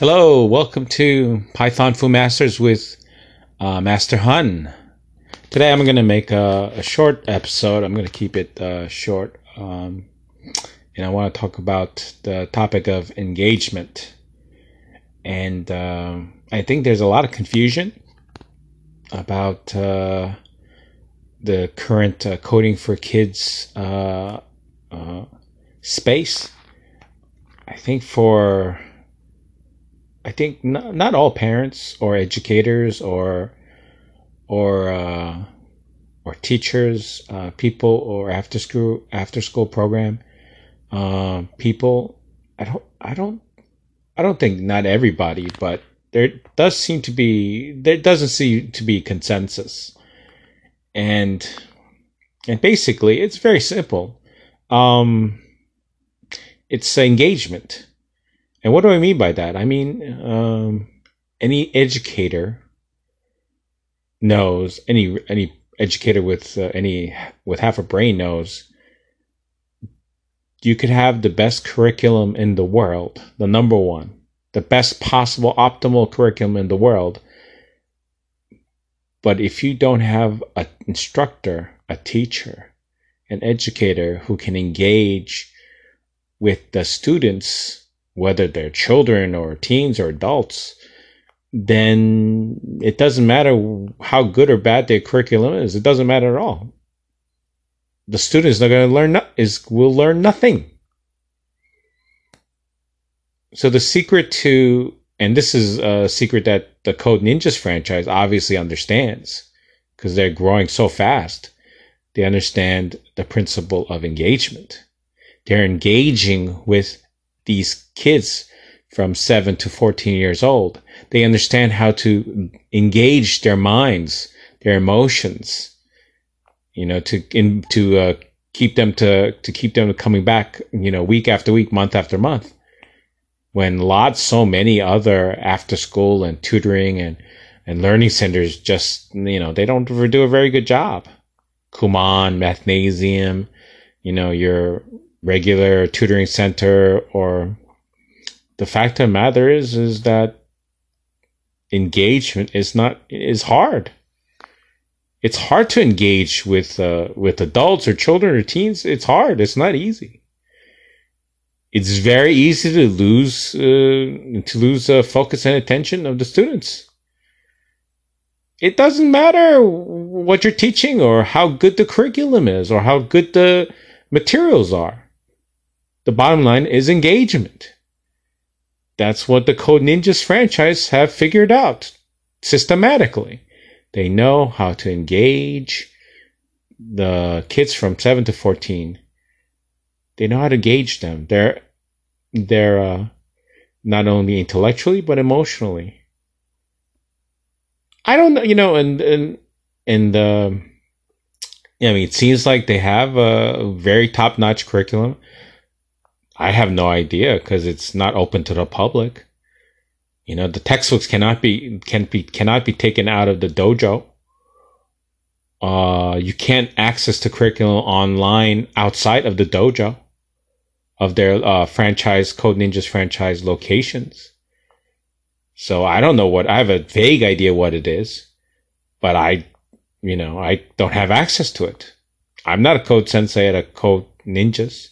Hello, welcome to Python Fu Masters with uh, Master Hun. Today I'm going to make a, a, short episode. I'm going to keep it uh, short. Um, and I want to talk about the topic of engagement. And uh, I think there's a lot of confusion about uh, the current uh, coding for kids uh, space. I think for I think not, not all parents or educators or or uh, or teachers, uh, people or after school after school program uh, people. I don't I don't I don't think not everybody, but there does seem to be there doesn't seem to be consensus, and and basically it's very simple. Um, it's engagement and what do I mean by that? I mean, um, any educator knows any any educator with uh, any with half a brain knows you could have the best curriculum in the world, the number one, the best possible optimal curriculum in the world. But if you don't have an instructor, a teacher, an educator who can engage with the students whether they're children or teens or adults, then it doesn't matter how good or bad their curriculum is. It doesn't matter at all. The student is not going to learn no- is will learn nothing. So the secret to and this is a secret that the Code Ninjas franchise obviously understands because they're growing so fast. They understand the principle of engagement. They're engaging with these kids from 7 to 14 years old. They understand how to engage their minds, their emotions, you know, to, in, to, uh, keep them to, to keep them coming back, you know, week after week, month after month. When lots, so many other after school and tutoring and, and learning centers just, you know, they don't do a very good job. Kumon, Mathnasium, you know, your regular tutoring center or the fact of the matter is is that engagement is not is hard. It's hard to engage with uh, with adults or children or teens. It's hard. It's not easy. It's very easy to lose uh, to lose uh, focus and attention of the students. It doesn't matter what you're teaching or how good the curriculum is or how good the materials are the bottom line is engagement. That's what the Code Ninjas franchise have figured out systematically. They know how to engage the kids from 7 to 14. They know how to gauge them. They're they're uh, not only intellectually but emotionally. I don't know, you know, and and and uh, I mean, it seems like they have a very top notch curriculum. I have no idea because it's not open to the public. You know, the textbooks cannot be can be cannot be taken out of the dojo. Uh, you can't access the curriculum online outside of the dojo of their uh, franchise Code Ninjas franchise locations. So I don't know what I have a vague idea what it is, but I, you know, I don't have access to it. I'm not a code sensei at a Code Ninjas.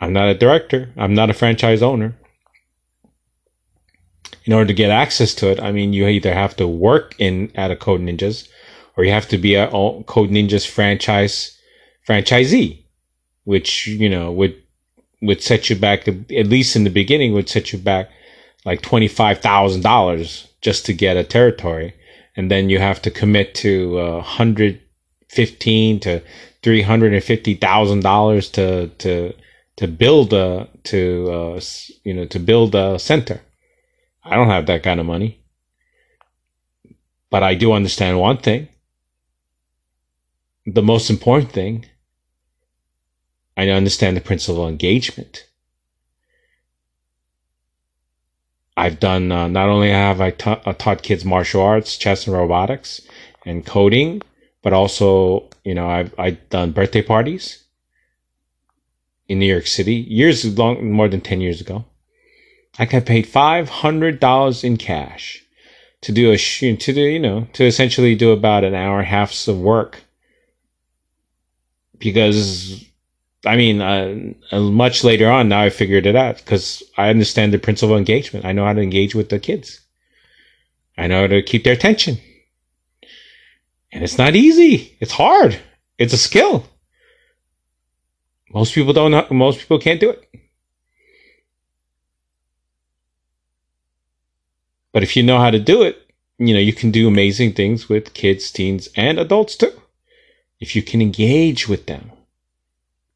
I'm not a director. I'm not a franchise owner. In order to get access to it, I mean, you either have to work in at a Code Ninjas, or you have to be a Code Ninjas franchise franchisee, which you know would would set you back at least in the beginning would set you back like twenty five thousand dollars just to get a territory, and then you have to commit to a hundred fifteen to three hundred and fifty thousand dollars to to to build a to uh, you know to build a center. I don't have that kind of money, but I do understand one thing. The most important thing, I understand the principle of engagement. I've done uh, not only have I ta- uh, taught kids martial arts, chess, and robotics, and coding, but also you know I've I've done birthday parties in New York City years long, more than 10 years ago. I got paid five hundred dollars in cash to do a to do you know to essentially do about an hour and a half of work because I mean, uh, much later on, now I figured it out because I understand the principle of engagement. I know how to engage with the kids. I know how to keep their attention. And it's not easy. It's hard. It's a skill. Most people don't most people can't do it. But if you know how to do it, you know, you can do amazing things with kids, teens, and adults too. If you can engage with them.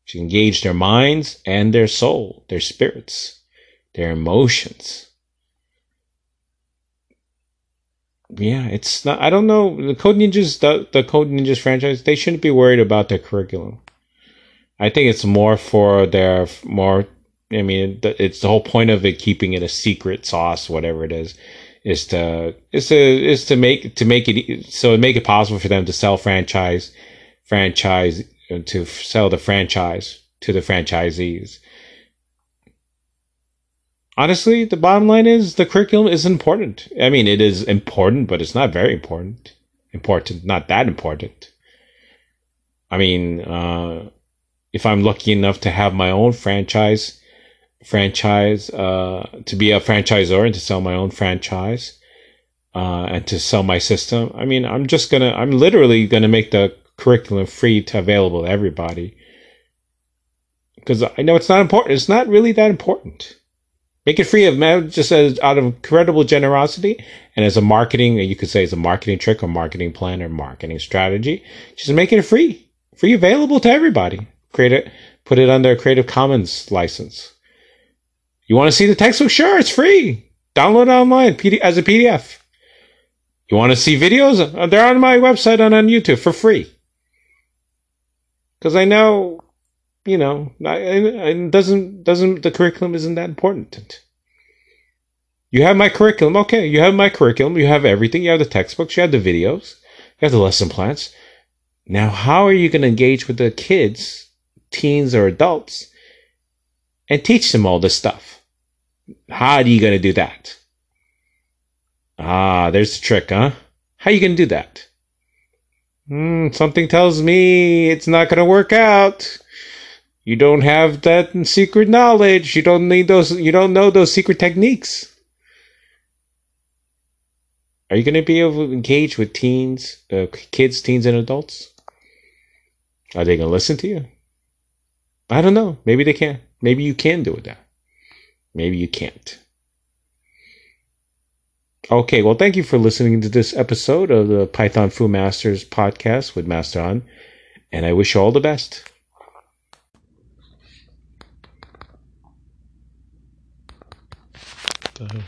If you engage their minds and their soul, their spirits, their emotions. Yeah, it's not, I don't know. The Code Ninjas, the, the Code Ninjas franchise, they shouldn't be worried about their curriculum. I think it's more for their more. I mean, it's the whole point of it keeping it a secret sauce, whatever it is, is to is to is to make to make it so make it possible for them to sell franchise franchise to sell the franchise to the franchisees. Honestly, the bottom line is the curriculum is important. I mean, it is important, but it's not very important. Important, not that important. I mean, uh, if I'm lucky enough to have my own franchise, franchise, uh, to be a franchisor and to sell my own franchise, uh, and to sell my system. I mean, I'm just gonna, I'm literally gonna make the curriculum free to available to everybody. Because I know it's not important. It's not really that important. Make it free of just as out of incredible generosity and as a marketing, you could say as a marketing trick or marketing plan or marketing strategy. Just make it free, free available to everybody create it, put it under a Creative Commons license. You want to see the textbook? Sure, it's free. Download it online PD- as a PDF. You want to see videos? Uh, they're on my website and on YouTube for free. Because I know, you know, it doesn't doesn't the curriculum isn't that important. You have my curriculum, okay? You have my curriculum. You have everything. You have the textbooks. You have the videos. You have the lesson plans. Now, how are you going to engage with the kids teens or adults and teach them all this stuff. How are you going to do that? Ah, there's the trick, huh? How are you going to do that? Hmm, something tells me it's not going to work out. You don't have that secret knowledge. You don't need those. You don't know those secret techniques. Are you going to be able to engage with teens, uh, kids, teens, and adults? Are they going to listen to you? I don't know. Maybe they can. Maybe you can do it now. Maybe you can't. Okay, well, thank you for listening to this episode of the Python Fu Masters podcast with Master On, and I wish you all the best. The